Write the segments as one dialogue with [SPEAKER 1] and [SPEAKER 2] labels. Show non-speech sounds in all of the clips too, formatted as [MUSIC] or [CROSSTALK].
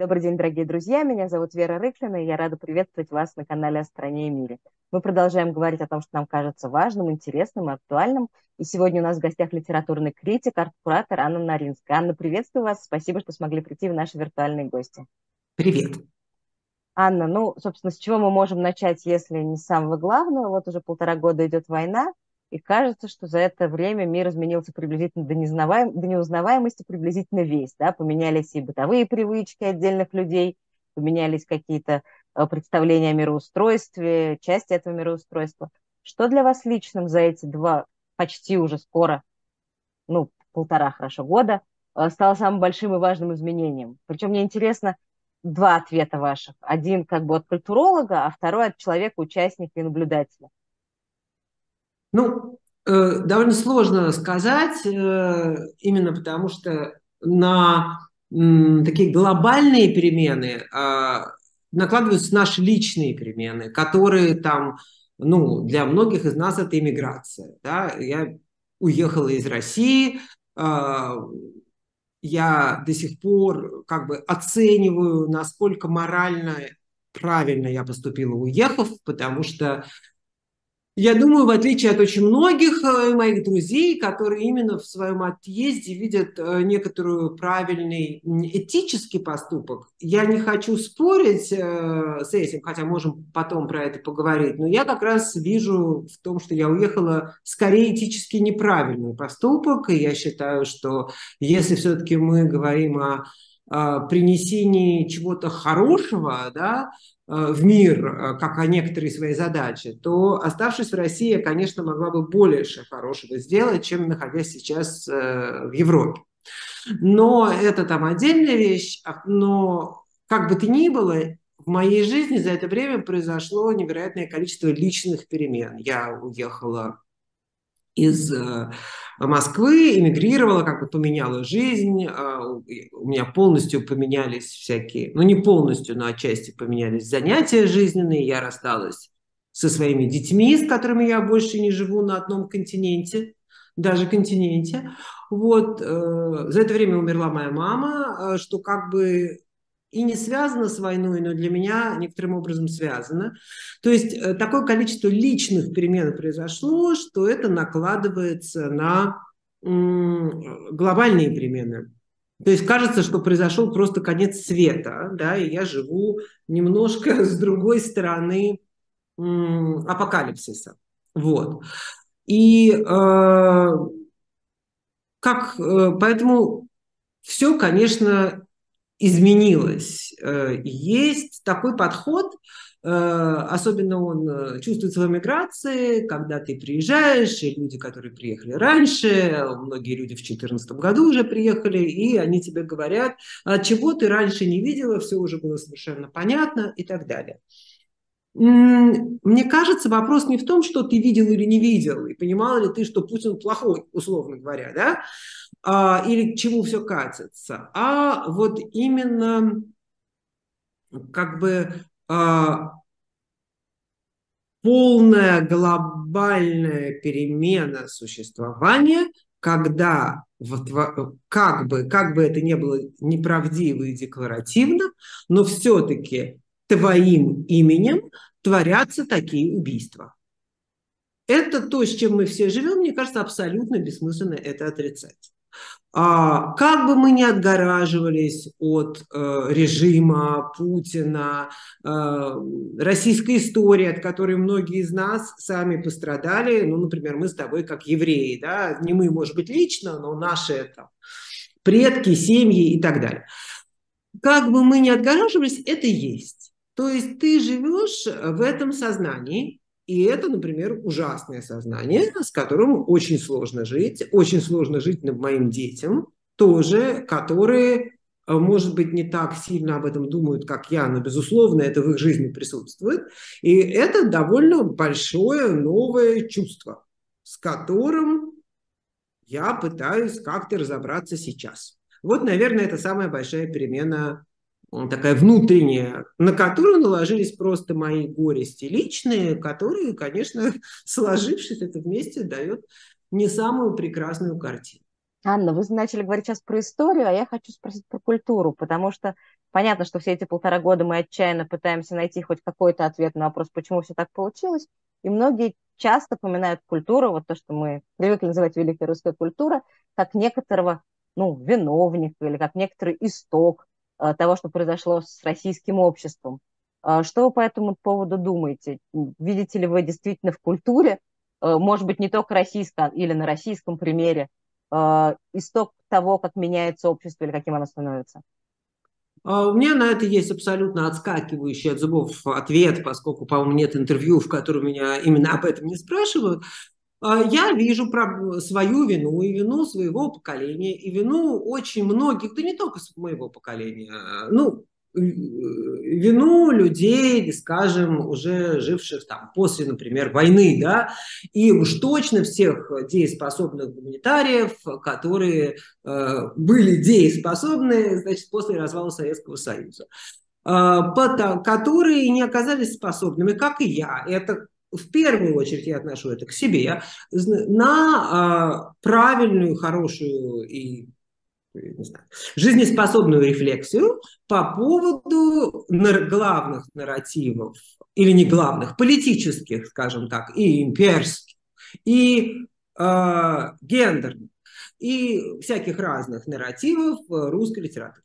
[SPEAKER 1] Добрый день, дорогие друзья. Меня зовут Вера Рыклина, и я рада приветствовать вас на канале «О стране и мире». Мы продолжаем говорить о том, что нам кажется важным, интересным и актуальным. И сегодня у нас в гостях литературный критик, арт-куратор Анна Наринская. Анна, приветствую вас. Спасибо, что смогли прийти в наши виртуальные гости.
[SPEAKER 2] Привет.
[SPEAKER 1] Анна, ну, собственно, с чего мы можем начать, если не с самого главного? Вот уже полтора года идет война, и кажется, что за это время мир изменился приблизительно до, неузнаваем... до неузнаваемости приблизительно весь. Да? Поменялись и бытовые привычки отдельных людей, поменялись какие-то э, представления о мироустройстве, части этого мироустройства. Что для вас личным за эти два, почти уже скоро, ну, полтора, хорошо, года, э, стало самым большим и важным изменением? Причем мне интересно два ответа ваших. Один как бы от культуролога, а второй от человека, участника и наблюдателя.
[SPEAKER 2] Ну, э, довольно сложно сказать, э, именно потому что на такие глобальные перемены э, накладываются наши личные перемены, которые там, ну, для многих из нас это иммиграция. Да? Я уехала из России, э, я до сих пор как бы оцениваю, насколько морально правильно я поступила, уехав, потому что я думаю, в отличие от очень многих э, моих друзей, которые именно в своем отъезде видят э, некоторую правильный этический поступок, я не хочу спорить э, с этим, хотя можем потом про это поговорить, но я как раз вижу в том, что я уехала скорее этически неправильный поступок, и я считаю, что если все-таки мы говорим о принесении чего-то хорошего, да, Э, в мир, э, как некоторые свои задачи, то, оставшись в России, конечно, могла бы больше хорошего сделать, чем находясь сейчас э, в Европе. Но это там отдельная вещь, а, но как бы то ни было, в моей жизни за это время произошло невероятное количество личных перемен. Я уехала из э, Москвы, эмигрировала, как бы поменяла жизнь, а, у меня полностью поменялись всякие, ну не полностью, но отчасти поменялись занятия жизненные, я рассталась со своими детьми, с которыми я больше не живу на одном континенте, даже континенте. Вот, э, за это время умерла моя мама, э, что как бы и не связано с войной, но для меня некоторым образом связано. То есть э, такое количество личных перемен произошло, что это накладывается на глобальные перемены. То есть кажется, что произошел просто конец света, да, и я живу немножко [LAUGHS] с другой стороны апокалипсиса. Вот. И э, как, э, поэтому все, конечно, изменилось. Э, есть такой подход, э, особенно он э, чувствуется в эмиграции, когда ты приезжаешь, и люди, которые приехали раньше, многие люди в 2014 году уже приехали, и они тебе говорят, а чего ты раньше не видела, все уже было совершенно понятно и так далее. Мне кажется, вопрос не в том, что ты видел или не видел, и понимала ли ты, что Путин плохой, условно говоря, да, а, или к чему все катится, а вот именно как бы а, полная глобальная перемена существования, когда вот, как бы, как бы это не было неправдиво и декларативно, но все-таки твоим именем творятся такие убийства. Это то, с чем мы все живем, мне кажется, абсолютно бессмысленно это отрицать. А, как бы мы ни отгораживались от э, режима Путина, э, российской истории, от которой многие из нас сами пострадали, ну, например, мы с тобой как евреи, да, не мы, может быть, лично, но наши это предки, семьи и так далее. Как бы мы ни отгораживались, это есть. То есть ты живешь в этом сознании, и это, например, ужасное сознание, с которым очень сложно жить. Очень сложно жить моим детям тоже, которые, э, может быть, не так сильно об этом думают, как я, но, безусловно, это в их жизни присутствует. И это довольно большое новое чувство, с которым я пытаюсь как-то разобраться сейчас. Вот, наверное, это самая большая перемена такая внутренняя, на которую наложились просто мои горести личные, которые, конечно, [LAUGHS] сложившись это вместе, дает не самую прекрасную картину.
[SPEAKER 1] Анна, вы начали говорить сейчас про историю, а я хочу спросить про культуру, потому что Понятно, что все эти полтора года мы отчаянно пытаемся найти хоть какой-то ответ на вопрос, почему все так получилось. И многие часто поминают культуру, вот то, что мы привыкли называть великая русская культура, как некоторого ну, виновника или как некоторый исток того, что произошло с российским обществом. Э, что вы по этому поводу думаете? Видите ли вы действительно в культуре, э, может быть, не только российском или на российском примере, исток того, как меняется общество или каким оно становится?
[SPEAKER 2] А у меня на это есть абсолютно отскакивающий от зубов ответ, поскольку, по-моему, нет интервью, в котором меня именно об этом не спрашивают. А я вижу свою вину и вину своего поколения, и вину очень многих, да не только моего поколения, ну, вину людей, скажем, уже живших там после, например, войны, да, и уж точно всех дееспособных гуманитариев, которые э, были дееспособны, значит, после развала Советского Союза, э, потому, которые не оказались способными, как и я. Это в первую очередь я отношу это к себе, на э, правильную, хорошую и знаю, жизнеспособную рефлексию по поводу главных нарративов, или не главных, политических, скажем так, и имперских, и э, гендерных, и всяких разных нарративов русской литературы.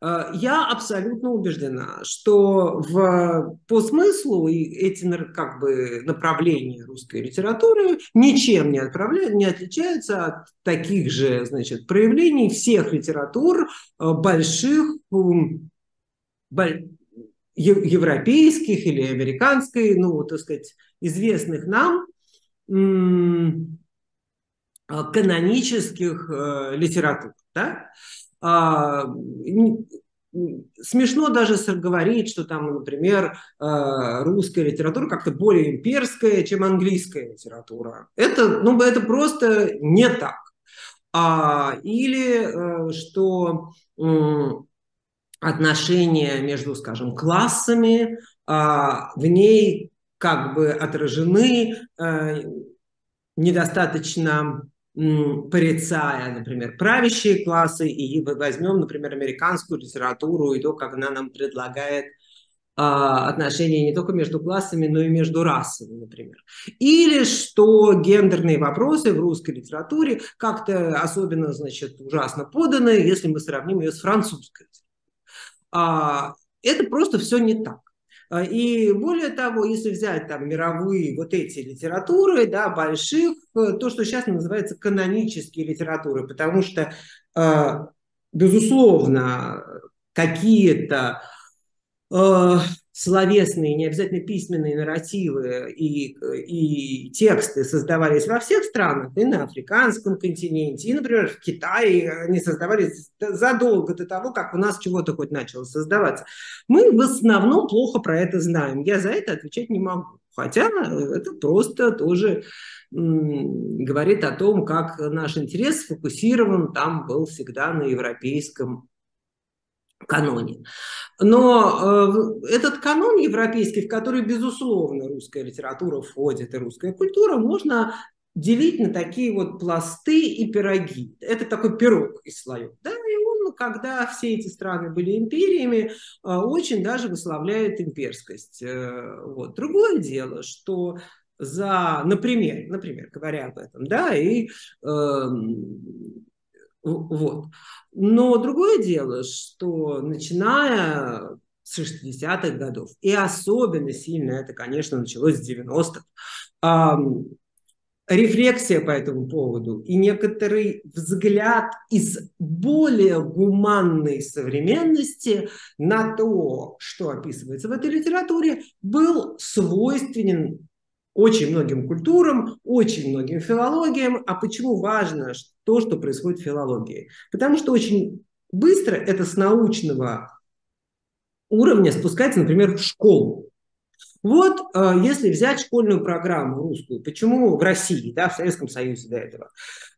[SPEAKER 2] Э, я абсолютно убеждена, что в, по смыслу эти как бы, направления русской литературы ничем не, отправляют, не отличаются от таких же значит, проявлений всех литератур э, больших европейских или американской, ну, так сказать, известных нам канонических э, литератур. Да? А, смешно даже говорить, что там, например, а, русская литература как-то более имперская, чем английская литература. Это, ну, это просто не так. А, или э, что отношения между, скажем, классами а, в ней как бы отражены э, недостаточно порицая, например, правящие классы, и возьмем, например, американскую литературу и то, как она нам предлагает а, отношения не только между классами, но и между расами, например. Или что гендерные вопросы в русской литературе как-то особенно, значит, ужасно поданы, если мы сравним ее с французской. А, это просто все не так. А, и более того, если взять там мировые вот эти литературы, да, больших, э, то, что сейчас называется канонические литературы, потому что, а, безусловно, какие-то э, словесные, не обязательно письменные нарративы и, и тексты создавались во всех странах, и на африканском континенте, и, например, в Китае они создавались задолго до того, как у нас чего-то хоть начало создаваться. Мы в основном плохо про это знаем. Я за это отвечать не могу. Хотя это просто тоже говорит о том, как наш интерес сфокусирован там был всегда на европейском каноне. Но э, этот канон европейский, в который, безусловно, русская литература входит и русская культура, можно делить на такие вот пласты и пироги. Это такой пирог из слоев. Да? И он, когда все эти страны были империями, э, очень даже выславляет имперскость. Э, вот. Другое дело, что за, например, например, говоря об этом, да, и э, вот. Но другое дело, что начиная с 60-х годов, и особенно сильно это, конечно, началось с 90-х, рефлексия по этому поводу и некоторый взгляд из более гуманной современности на то, что описывается в этой литературе, был свойственен очень многим культурам, очень многим филологиям. А почему важно то, что происходит в филологии? Потому что очень быстро это с научного уровня спускается, например, в школу. Вот э, если взять школьную программу русскую, почему в России, да, в Советском Союзе до этого,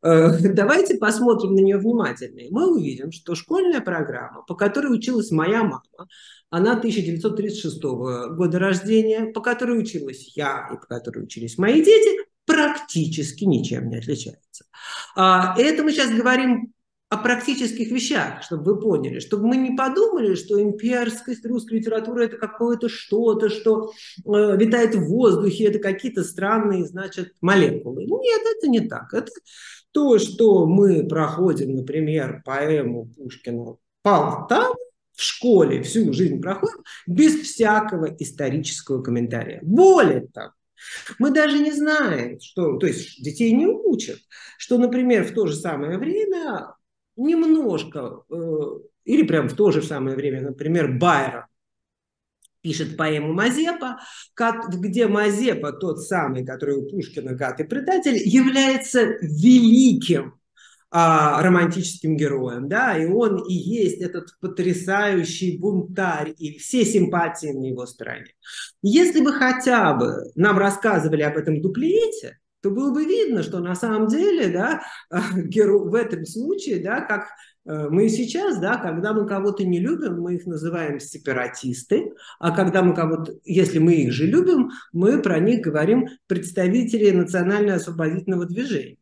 [SPEAKER 2] э, [LAUGHS] давайте посмотрим на нее внимательнее. Мы увидим, что школьная программа, по которой училась моя мама, она 1936 года рождения, по которой училась я и по которой учились мои дети, практически ничем не отличается. А, это мы сейчас говорим о практических вещах, чтобы вы поняли, чтобы мы не подумали, что имперскость русской литературы это какое-то что-то, что э, витает в воздухе, это какие-то странные, значит, молекулы. Нет, это не так. Это то, что мы проходим, например, поэму Пушкина «Полтава», в школе всю жизнь проходим без всякого исторического комментария. Более того, мы даже не знаем, что, то есть детей не учат, что, например, в то же самое время немножко, э, или прям в то же самое время, например, Байрон пишет поэму Мазепа, где Мазепа, тот самый, который у Пушкина «Гад и предатель», является великим а, романтическим героем, да, и он и есть этот потрясающий бунтарь, и все симпатии на его стороне. Если бы хотя бы нам рассказывали об этом дуплете, то было бы видно, что на самом деле, да, [LAUGHS] в этом случае, да, как э, мы сейчас, да, когда мы кого-то не любим, мы их называем сепаратисты, а когда мы кого-то, если мы их же любим, мы про них говорим представители национально-освободительного движения.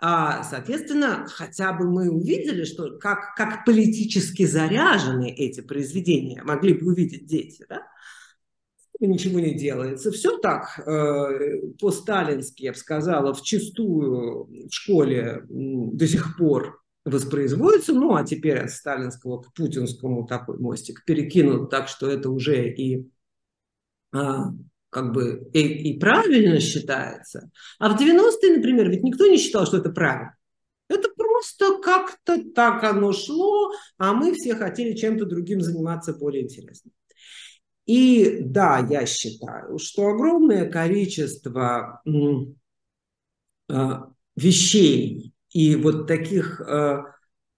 [SPEAKER 2] А, соответственно, хотя бы мы увидели, что как, как политически заряжены эти произведения, могли бы увидеть дети, да? Ничего не делается. Все так э, по-сталински, я бы сказала, в чистую в школе до сих пор воспроизводится, ну а теперь от сталинского к путинскому такой мостик перекинут, так что это уже и а, как бы и, и правильно считается. А в 90-е, например, ведь никто не считал, что это правильно. Это просто как-то так оно шло, а мы все хотели чем-то другим заниматься более интересным. И да, я считаю, что огромное количество э, вещей и вот таких э,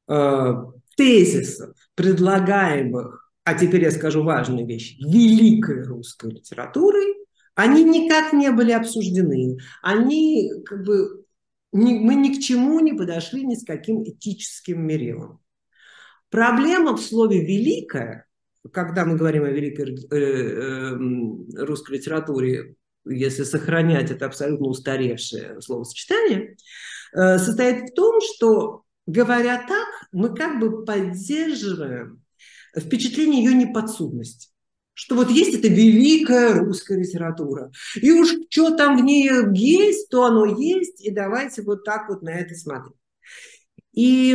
[SPEAKER 2] э, тезисов, предлагаемых, а теперь я скажу важную вещь, великой русской литературой, они никак не были обсуждены. Они как бы ни, мы ни к чему не подошли ни с каким этическим мерилом. Проблема в слове «великая» когда мы говорим о великой э, э, русской литературе, если сохранять это абсолютно устаревшее словосочетание, э, состоит в том, что, говоря так, мы как бы поддерживаем впечатление ее неподсудности что вот есть эта великая русская литература. И уж что там в ней есть, то оно есть, и давайте вот так вот на это смотреть. И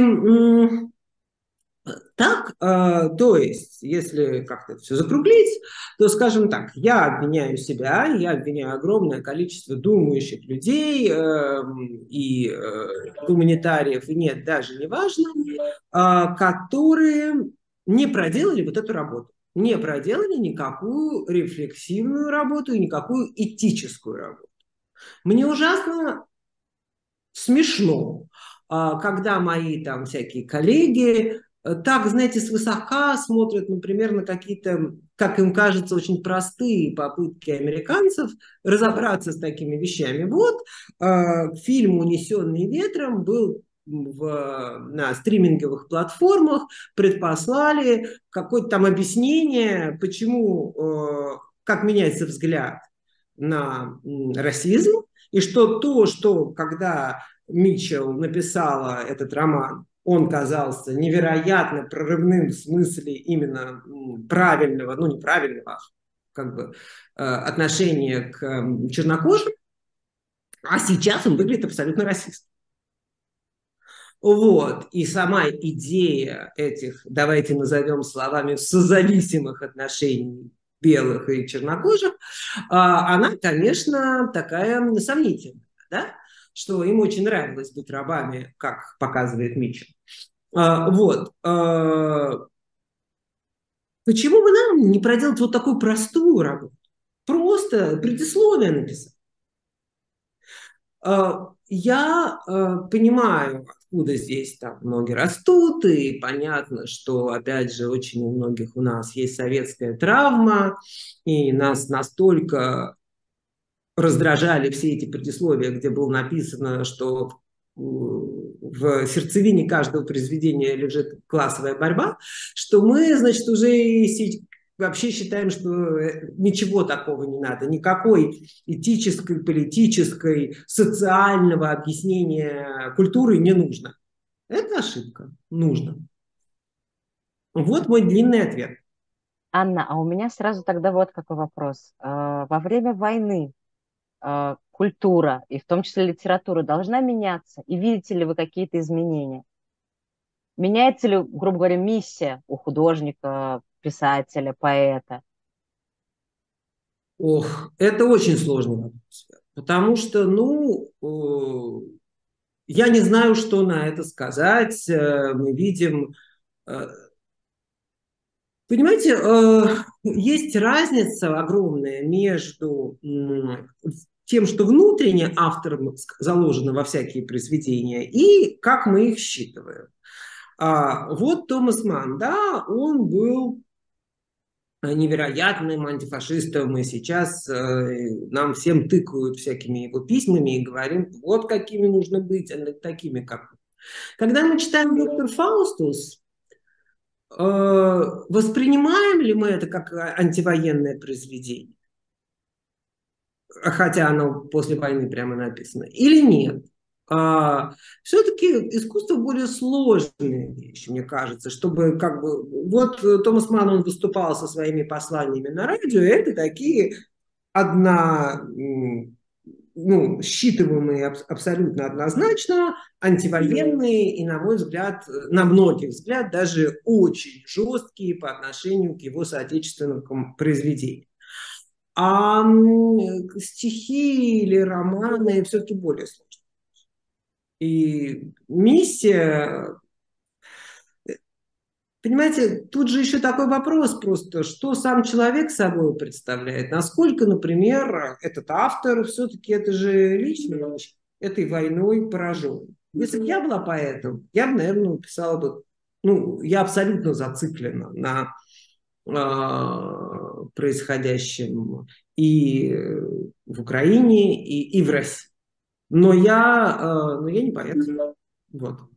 [SPEAKER 2] так, э, то есть, если как-то все закруглить, то, скажем так, я обвиняю себя, я обвиняю огромное количество думающих людей э, и э, гуманитариев, и нет, даже не важно, э, которые не проделали вот эту работу, не проделали никакую рефлексивную работу и никакую этическую работу. Мне ужасно смешно, а, когда мои там всякие коллеги так, знаете, свысока смотрят, например, на какие-то, как им кажется, очень простые попытки американцев разобраться с такими вещами. Вот э, фильм «Унесенный ветром» был в, на стриминговых платформах, предпослали какое-то там объяснение, почему, э, как меняется взгляд на расизм, и что то, что когда Митчелл написала этот роман, он казался невероятно прорывным в смысле именно правильного, ну неправильного, как бы э, отношения к чернокожим, а сейчас он выглядит абсолютно расистом. Вот. И сама идея этих, давайте назовем словами, созависимых отношений белых и чернокожих, а, она, конечно, такая сомнительная. Да? Что им очень нравилось быть рабами, как показывает Митчелл. А, вот. А, почему бы нам не проделать вот такую простую работу? Просто предисловие написать. А, я понимаю, откуда здесь там ноги растут, и понятно, что, опять же, очень у многих у нас есть советская травма, и нас настолько раздражали все эти предисловия, где было написано, что в сердцевине каждого произведения лежит классовая борьба, что мы, значит, уже вообще считаем, что э, ничего такого не надо, никакой этической, политической, социального объяснения культуры не нужно. Это ошибка. Нужно. Вот мой длинный ответ.
[SPEAKER 1] Анна, а у меня сразу тогда вот какой вопрос. А, во время войны культура, и в том числе литература, должна меняться? И видите ли вы какие-то изменения? Меняется ли, грубо говоря, миссия у художника, писателя, поэта?
[SPEAKER 2] Ох, это очень сложный вопрос. Потому что, ну, э, я не знаю, что на это сказать. Э, мы видим э, Понимаете, есть разница огромная между тем, что внутренне автором заложено во всякие произведения, и как мы их считываем. А, вот Томас Ман, да, он был невероятным антифашистом, и сейчас э, нам всем тыкают всякими его письмами и говорим, вот какими нужно быть, а такими, как Когда мы читаем доктор Фаустус, э, воспринимаем ли мы это как антивоенное произведение? Хотя оно после войны прямо написано. Или нет? а, все-таки искусство более сложная вещь, мне кажется, чтобы как бы... Вот Томас Ман, он выступал со своими посланиями на радио, это такие одна ну, считываемые абсолютно однозначно, антивоенные и, на мой взгляд, на многих взгляд, даже очень жесткие по отношению к его соотечественным произведениям. А стихи или романы все-таки более сложные. И миссия... Понимаете, тут же еще такой вопрос просто, что сам человек собой представляет, насколько, например, этот автор все-таки это же лично этой войной поражен. Если бы я была поэтом, я бы, наверное, писала бы, ну, я абсолютно зациклена на э, происходящем и в Украине, и, и в России. Но я, э, но я не поэт. Вот.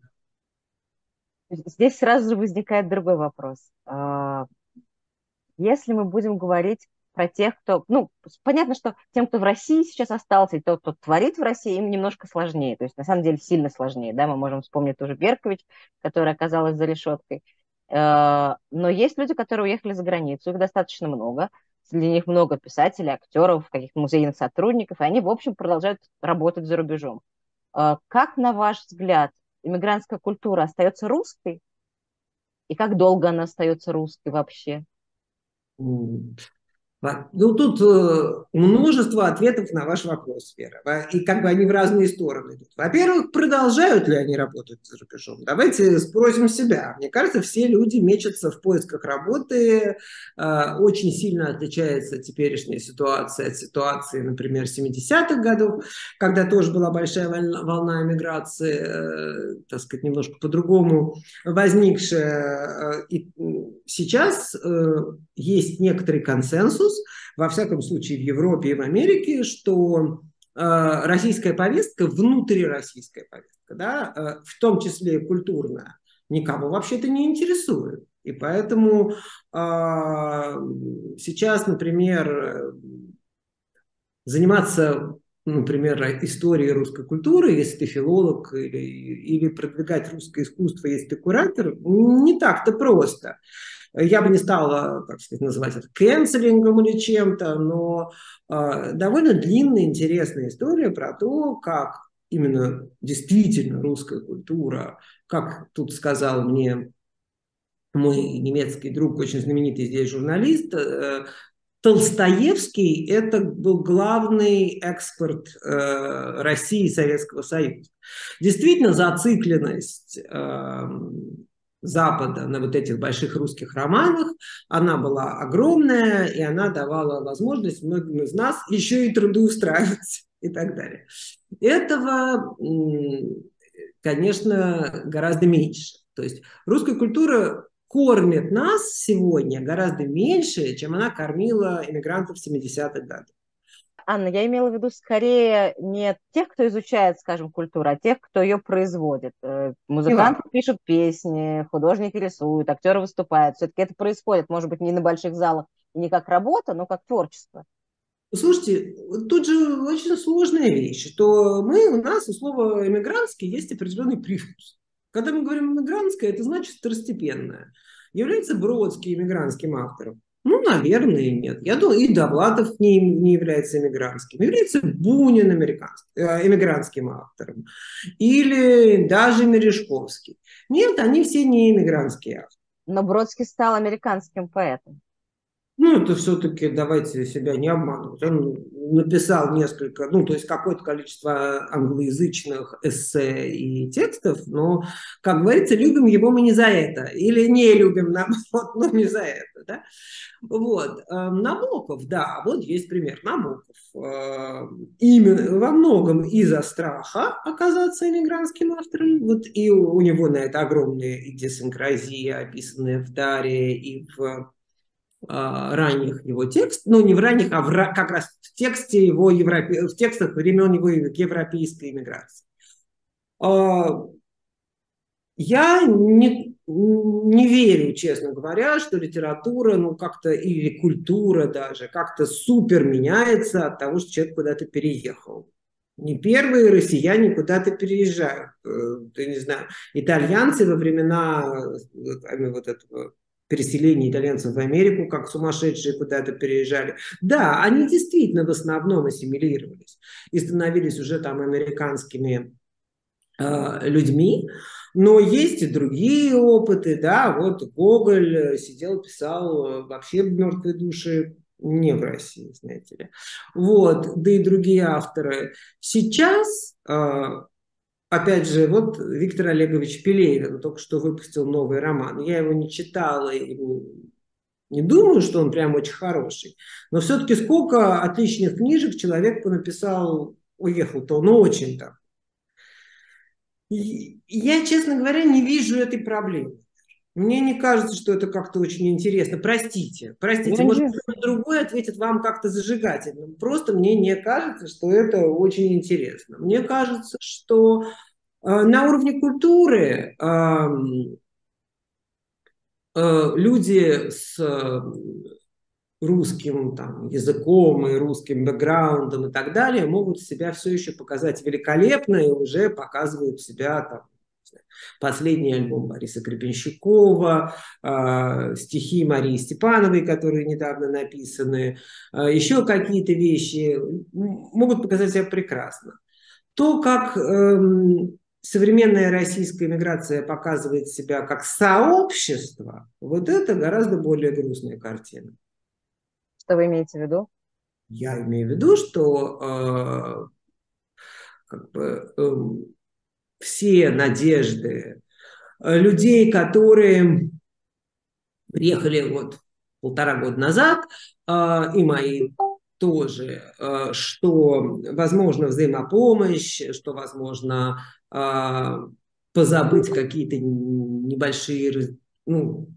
[SPEAKER 1] Здесь сразу же возникает другой вопрос. А, если мы будем говорить про тех, кто... Ну, понятно, что тем, кто в России сейчас остался, и тот, кто творит в России, им немножко сложнее. То есть, на самом деле, сильно сложнее. Да? Мы можем вспомнить тоже Беркович, которая оказалась за решеткой. А, но есть люди, которые уехали за границу, их достаточно много среди них много писателей, актеров, каких-то музейных сотрудников, и они, в общем, продолжают работать за рубежом. А, как, на ваш взгляд, иммигрантская культура остается русской? И как долго она остается русской вообще?
[SPEAKER 2] Ну, тут э, множество ответов на ваш вопрос, Вера. И как бы они в разные стороны идут. Во-первых, продолжают ли они работать за рубежом? Давайте спросим себя. Мне кажется, все люди мечутся в поисках работы. Э, очень сильно отличается теперешняя ситуация от ситуации, например, 70-х годов, когда тоже была большая волна эмиграции, э, так сказать, немножко по-другому возникшая. И сейчас есть некоторый консенсус, во всяком случае в Европе и в Америке, что э, российская повестка, внутрироссийская повестка, да, э, в том числе культурная, никого вообще-то не интересует. И поэтому э, сейчас, например, заниматься например, историей русской культуры, если ты филолог, или, или продвигать русское искусство, если ты куратор, не так-то просто. Я бы не стала, как сказать, называть это кэнселингом или чем-то, но э, довольно длинная, интересная история про то, как именно действительно русская культура, как тут сказал мне мой немецкий друг, очень знаменитый здесь журналист, э, Толстоевский – это был главный экспорт э, России и Советского Союза. Действительно, зацикленность э, Запада на вот этих больших русских романах, она была огромная, и она давала возможность многим из нас еще и трудоустраиваться [LAUGHS] и так далее. Этого, конечно, гораздо меньше. То есть русская культура кормит нас сегодня гораздо меньше, чем она кормила иммигрантов 70-х годов.
[SPEAKER 1] Анна, я имела в виду скорее не тех, кто изучает, скажем, культуру, а тех, кто ее производит. Э, музыканты Мила. пишут песни, художники рисуют, актеры выступают. Все-таки это происходит, может быть, не на больших залах и не как работа, но как творчество.
[SPEAKER 2] Слушайте, тут же очень сложная вещь, что мы, у нас у слова «эмигрантский» есть определенный привкус. Когда мы говорим иммигрантское, это значит второстепенное. Является Бродский иммигрантским автором? Ну, наверное, нет. Я думаю, и Довлатов не, не является иммигрантским. Является Бунин иммигрантским э, автором. Или даже Мережковский. Нет, они все не иммигрантские авторы.
[SPEAKER 1] Но Бродский стал американским поэтом.
[SPEAKER 2] Ну, это все-таки давайте себя не обманывать. Он написал несколько, ну, то есть какое-то количество англоязычных эссе и текстов, но, как говорится, любим его мы не за это. Или не любим, наоборот, но не за это, да. Вот. Эм, Набоков, да, вот есть пример. Набоков. Э, именно во многом из-за страха оказаться иммигрантским автором. Вот и у него на это огромная идиосинкразия, описанная в Даре и в ранних его текстов, ну не в ранних, а в, как раз в тексте его европе, в текстах времен его европейской иммиграции. А, я не, не верю, честно говоря, что литература, ну как-то, или культура даже, как-то супер меняется от того, что человек куда-то переехал. Не первые россияне куда-то переезжают. Ты э, не знаю, итальянцы во времена э, вот этого переселение итальянцев в Америку, как сумасшедшие куда-то переезжали. Да, они действительно в основном ассимилировались и становились уже там американскими э, людьми, но есть и другие опыты, да, вот Гоголь сидел, писал вообще мертвые души не в России, знаете ли. Вот, да и другие авторы. Сейчас э, Опять же, вот Виктор Олегович Пелевин только что выпустил новый роман. Я его не читала и не думаю, что он прям очень хороший. Но все-таки сколько отличных книжек человек написал, уехал-то он очень там. Я, честно говоря, не вижу этой проблемы. Мне не кажется, что это как-то очень интересно. Простите, простите. Я Может, кто-то другой ответит вам как-то зажигательно. Просто мне не кажется, что это очень интересно. Мне кажется, что э, на уровне культуры э, э, люди с русским там, языком и русским бэкграундом и так далее могут себя все еще показать великолепно и уже показывают себя там, Последний альбом Бориса Гребенщикова, э, стихи Марии Степановой, которые недавно написаны, э, еще какие-то вещи могут показать себя прекрасно. То, как э, современная российская миграция показывает себя как сообщество, вот это гораздо более грустная картина.
[SPEAKER 1] Что вы имеете в виду?
[SPEAKER 2] Я имею в виду, что э, как бы, э, все надежды э, людей, которые приехали вот полтора года назад, э, и мои тоже, э, что возможно взаимопомощь, что возможно позабыть какие-то небольшие, ну,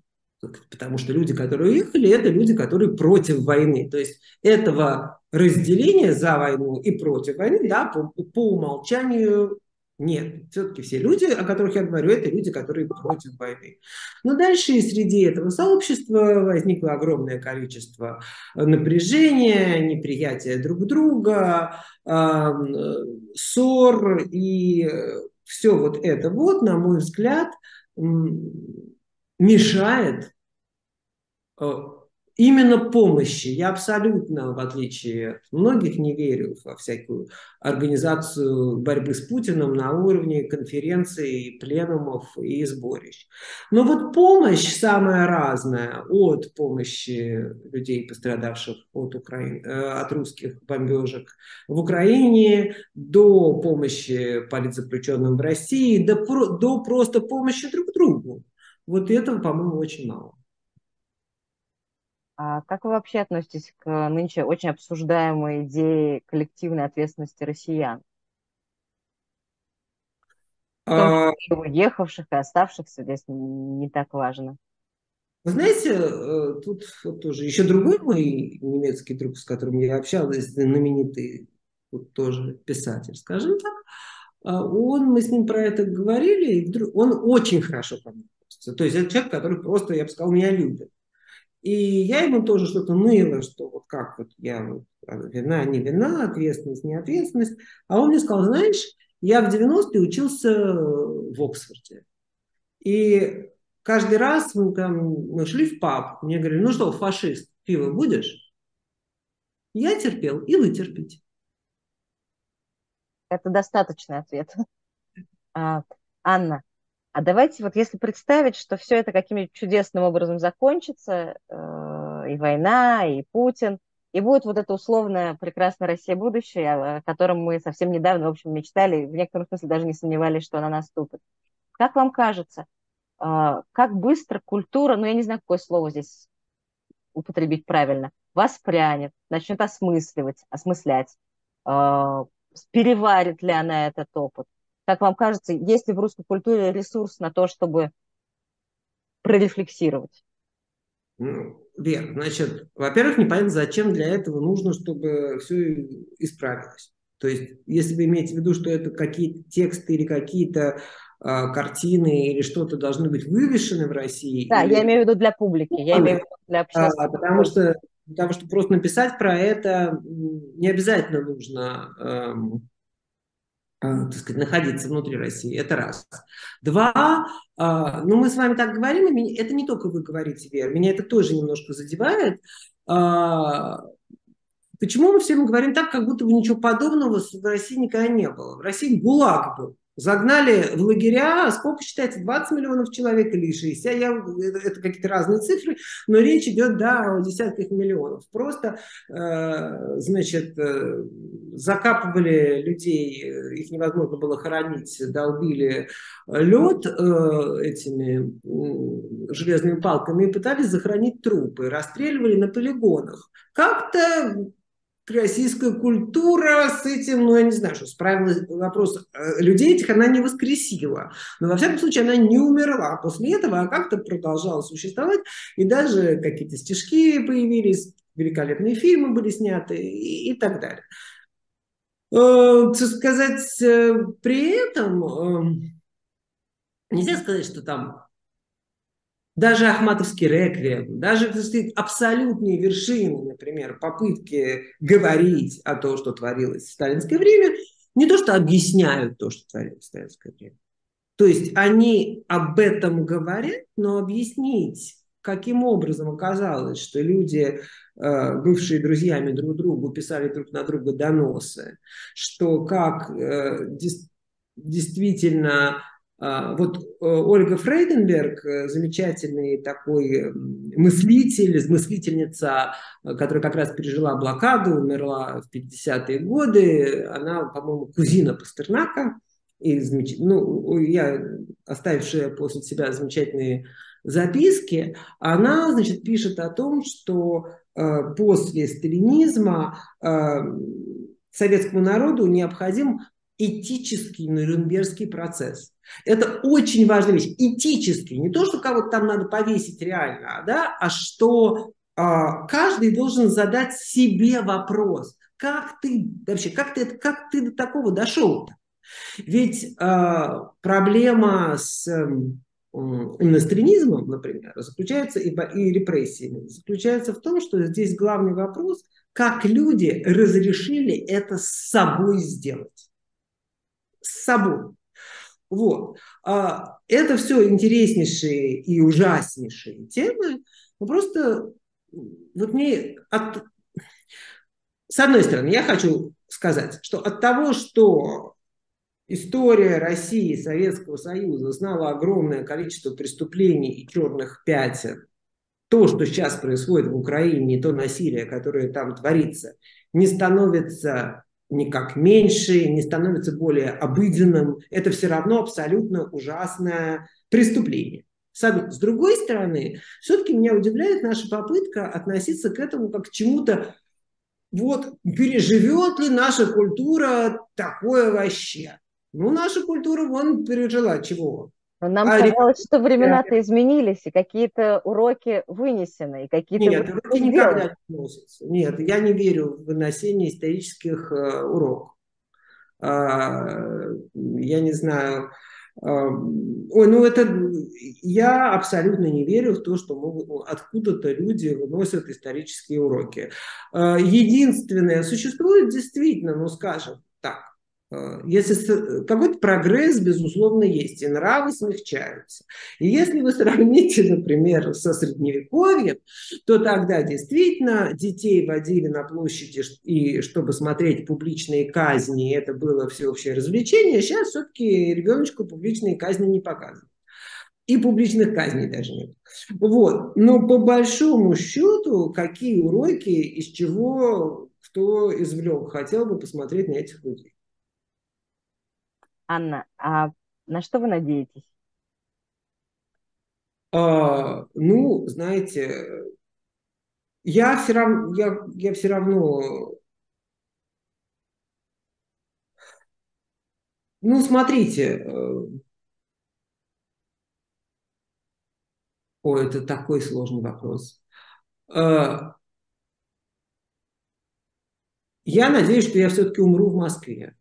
[SPEAKER 2] потому что люди, которые уехали, это люди, которые против войны. То есть этого разделения за войну и против войны, да, по, по умолчанию нет, все-таки все люди, о которых я говорю, это люди, которые против войны. Но дальше и среди этого сообщества возникло огромное количество напряжения, неприятия друг друга, ссор, и все вот это вот, на мой взгляд, мешает э, именно помощи. Я абсолютно, в отличие от многих, не верю во всякую организацию борьбы с Путиным на уровне конференций, пленумов и сборищ. Но вот помощь самая разная, от помощи людей, пострадавших от, Украины, э, от русских бомбежек в Украине, до помощи политзаключенным в России, до, до просто помощи друг другу. Вот этого, по-моему, очень мало.
[SPEAKER 1] А как вы вообще относитесь к нынче очень обсуждаемой идее коллективной ответственности россиян? А... И уехавших и оставшихся здесь не так важно.
[SPEAKER 2] Вы знаете, э, тут вот тоже еще другой мой немецкий друг, с которым я общалась, знаменитый вот тоже писатель, скажем так, а он, мы с ним про это говорили, и вдруг, он очень хорошо ко мне относится. То есть это человек, который просто, я бы сказал, меня любит. И я ему тоже что-то ныла, что вот как вот я вот, а, вина, не вина, ответственность, не ответственность. А он мне сказал, знаешь, я в 90-е учился в Оксфорде. И каждый раз мы, там, мы шли в паб, мне говорили, ну что, фашист, пиво будешь? Я терпел, и вы.
[SPEAKER 1] Это достаточный ответ. [LAUGHS] А, Анна, а давайте вот если представить, что все это каким-нибудь чудесным образом закончится, э, и война, и Путин, и будет вот это условное прекрасная Россия будущее, о котором мы совсем недавно, в общем, мечтали, в некотором смысле даже не сомневались, что она наступит. Как вам кажется, э, как быстро культура, ну я не знаю, какое слово здесь употребить правильно, воспрянет, начнет осмысливать, осмыслять, э, переварит ли она этот опыт? Как вам кажется, есть ли в русской культуре ресурс на то, чтобы прорефлексировать?
[SPEAKER 2] Ну, Вер, значит, во-первых, непонятно, зачем для этого нужно, чтобы все исправилось. То есть, если вы имеете в виду, что это какие-то тексты или какие-то э, картины или что-то должны быть вывешены в России.
[SPEAKER 1] Да,
[SPEAKER 2] или...
[SPEAKER 1] я имею в виду для публики, я имею в виду для общественности.
[SPEAKER 2] А, потому что того, чтобы просто написать про это, не обязательно нужно эм, так сказать, находиться внутри России. Это раз. Два, э, ну мы с вами так говорим, это не только вы говорите, Вера, меня это тоже немножко задевает. Э, почему мы всем говорим так, как будто бы ничего подобного в России никогда не было? В России ГУЛАГ был. Загнали в лагеря, сколько считается, 20 миллионов человек или 60, я, это, это какие-то разные цифры, но речь идет, да, о десятках миллионов. Просто, э, значит, э, закапывали людей, их невозможно было хоронить, долбили лед э, этими э, железными палками и пытались захоронить трупы, расстреливали на полигонах. Как-то российская культура с этим, ну, я не знаю, что справилась, вопрос э, людей этих она не воскресила. Но, во всяком случае, она не умерла после этого, а как-то продолжала существовать. И даже какие-то стишки появились, великолепные фильмы были сняты и, и так далее. Э, сказать, э, при этом нельзя сказать, что там даже Ахматовский реквием, даже сказать, абсолютные вершины, например, попытки говорить о том, что творилось в сталинское время, не то, что объясняют то, что творилось в сталинское время. То есть они об этом говорят, но объяснить, каким образом оказалось, что люди, э, бывшие друзьями друг другу, писали друг на друга доносы, что как э, действительно вот э, Ольга Фрейденберг, э, замечательный такой мыслитель, мыслительница, э, которая как раз пережила блокаду, умерла в 50-е годы, она, по-моему, кузина Пастернака, и ну, я, оставившая после себя замечательные записки, она, значит, пишет о том, что после сталинизма советскому народу необходим этический Нюрнбергский процесс. Это очень важная вещь. Этический. Не то, что кого-то там надо повесить реально, да, а что а, каждый должен задать себе вопрос. Как ты вообще, как ты, как ты до такого дошел-то? Ведь а, проблема с именно сталинизмом, например, заключается и, и репрессиями, заключается в том, что здесь главный вопрос, как люди разрешили это с собой сделать с собой. Вот. А, это все интереснейшие и ужаснейшие темы. Но просто вот мне от... С одной стороны, я хочу сказать, что от того, что история России и Советского Союза знала огромное количество преступлений и черных пятен, то, что сейчас происходит в Украине, и то насилие, которое там творится, не становится никак меньше, не становится более обыденным. Это все равно абсолютно ужасное преступление. С другой стороны, все-таки меня удивляет наша попытка относиться к этому как к чему-то, вот переживет ли наша культура такое вообще? Ну, наша культура, вон, пережила чего?
[SPEAKER 1] Но нам а казалось, что времена-то изменились, и какие-то уроки вынесены, и какие-то
[SPEAKER 2] Нет, уроки никогда не выносятся. Нет, я не верю в выносение исторических э, уроков. А, я не знаю. А, ой, ну это я абсолютно не верю в то, что могут, ну, откуда-то люди выносят исторические уроки. А, единственное, существует действительно, ну скажем так, Э, если какой-то прогресс, безусловно, есть, и нравы смягчаются. И если вы [LAUGHS] сравните, например, со средневековьем, то тогда действительно детей водили на площади, и чтобы смотреть публичные казни, это было всеобщее развлечение. Сейчас все-таки ребеночку публичные казни не показывают. И публичных казней даже нет. Вот. Но по большому счету, какие уроки, из чего кто извлек, хотел бы посмотреть на этих людей.
[SPEAKER 1] Анна, а на что вы надеетесь?
[SPEAKER 2] А, ну, знаете, я все равно, я, я все равно, ну, смотрите, э, о, это такой сложный вопрос. Э, я надеюсь, что я все-таки умру в Москве.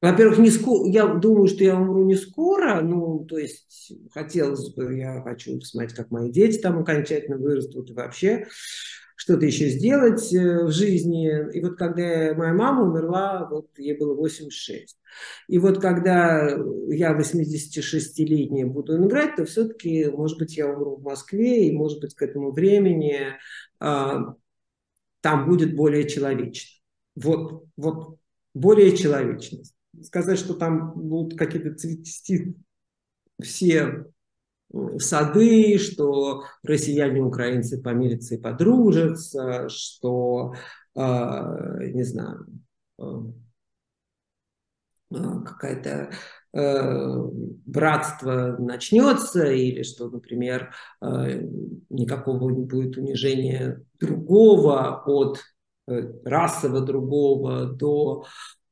[SPEAKER 2] Во-первых, не скоро, я думаю, что я умру не скоро, ну, то есть хотелось бы, я хочу посмотреть, как мои дети там окончательно вырастут и вообще что-то еще сделать э, в жизни. И вот когда моя мама умерла, вот ей было 86. И вот когда я 86-летняя буду умирать, то все-таки, может быть, я умру в Москве, и, может быть, к этому времени а, там будет более человечно. Вот, вот более человечность сказать, что там будут какие-то цвести все сады, что россияне и украинцы помирятся и подружатся, что, э, не знаю, э, э какая-то э, братство начнется, или что, например, э, никакого не будет унижения другого от э, расово другого до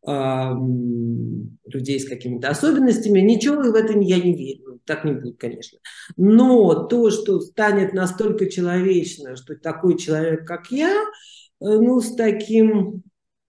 [SPEAKER 2] людей с какими-то особенностями. Ничего в это я не верю. Так не будет, конечно. Но то, что станет настолько человечно, что такой человек, как я, э, ну, с таким...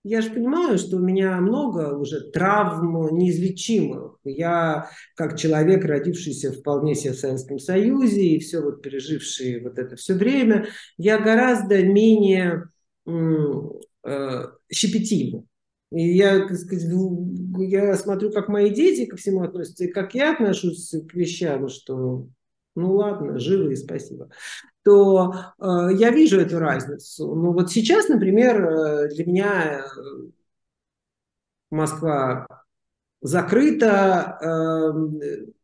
[SPEAKER 2] Я же понимаю, что у меня много уже травм неизлечимых. Я, как человек, родившийся вполне себе в Советском Союзе и все вот переживший вот это все время, я гораздо менее э, щепетильна. И я, так сказать, я смотрю, как мои дети ко всему относятся, и как я отношусь к вещам, что ну ладно, живы и спасибо, то э, я вижу эту разницу. Ну вот сейчас, например, э, для меня э, Москва закрыта, э,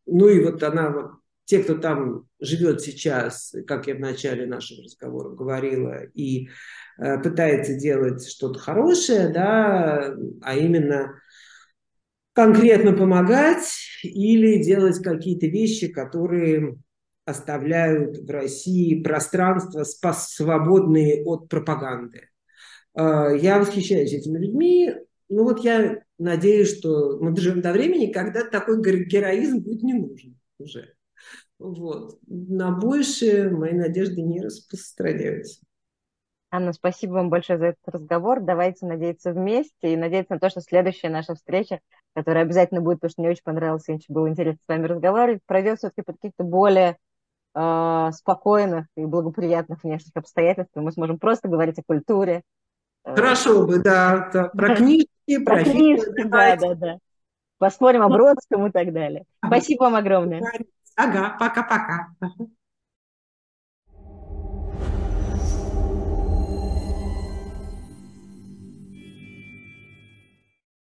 [SPEAKER 2] ну и вот она, те, кто там живет сейчас, как я в начале нашего разговора говорила, и Э, пытается делать что-то хорошее, да, а именно конкретно помогать или делать какие-то вещи, которые оставляют в России пространство свободные от пропаганды. Э, я восхищаюсь этими людьми. Ну вот я надеюсь, что мы доживем до времени, когда такой героизм будет не нужен уже. Вот. На больше мои надежды не распространяются.
[SPEAKER 1] Анна, спасибо вам большое за этот разговор. Давайте надеяться вместе и надеяться на то, что следующая наша встреча, которая обязательно будет, потому что мне очень понравилось и очень было интересно с вами разговаривать, пройдет все-таки под каких-то более э, спокойных и благоприятных внешних обстоятельств. Мы сможем просто говорить о культуре.
[SPEAKER 2] Хорошо бы, да, да про книжки,
[SPEAKER 1] про, про книжки, да, да, да. Посмотрим о Бродском и так далее. Спасибо вам огромное.
[SPEAKER 2] Ага, пока-пока.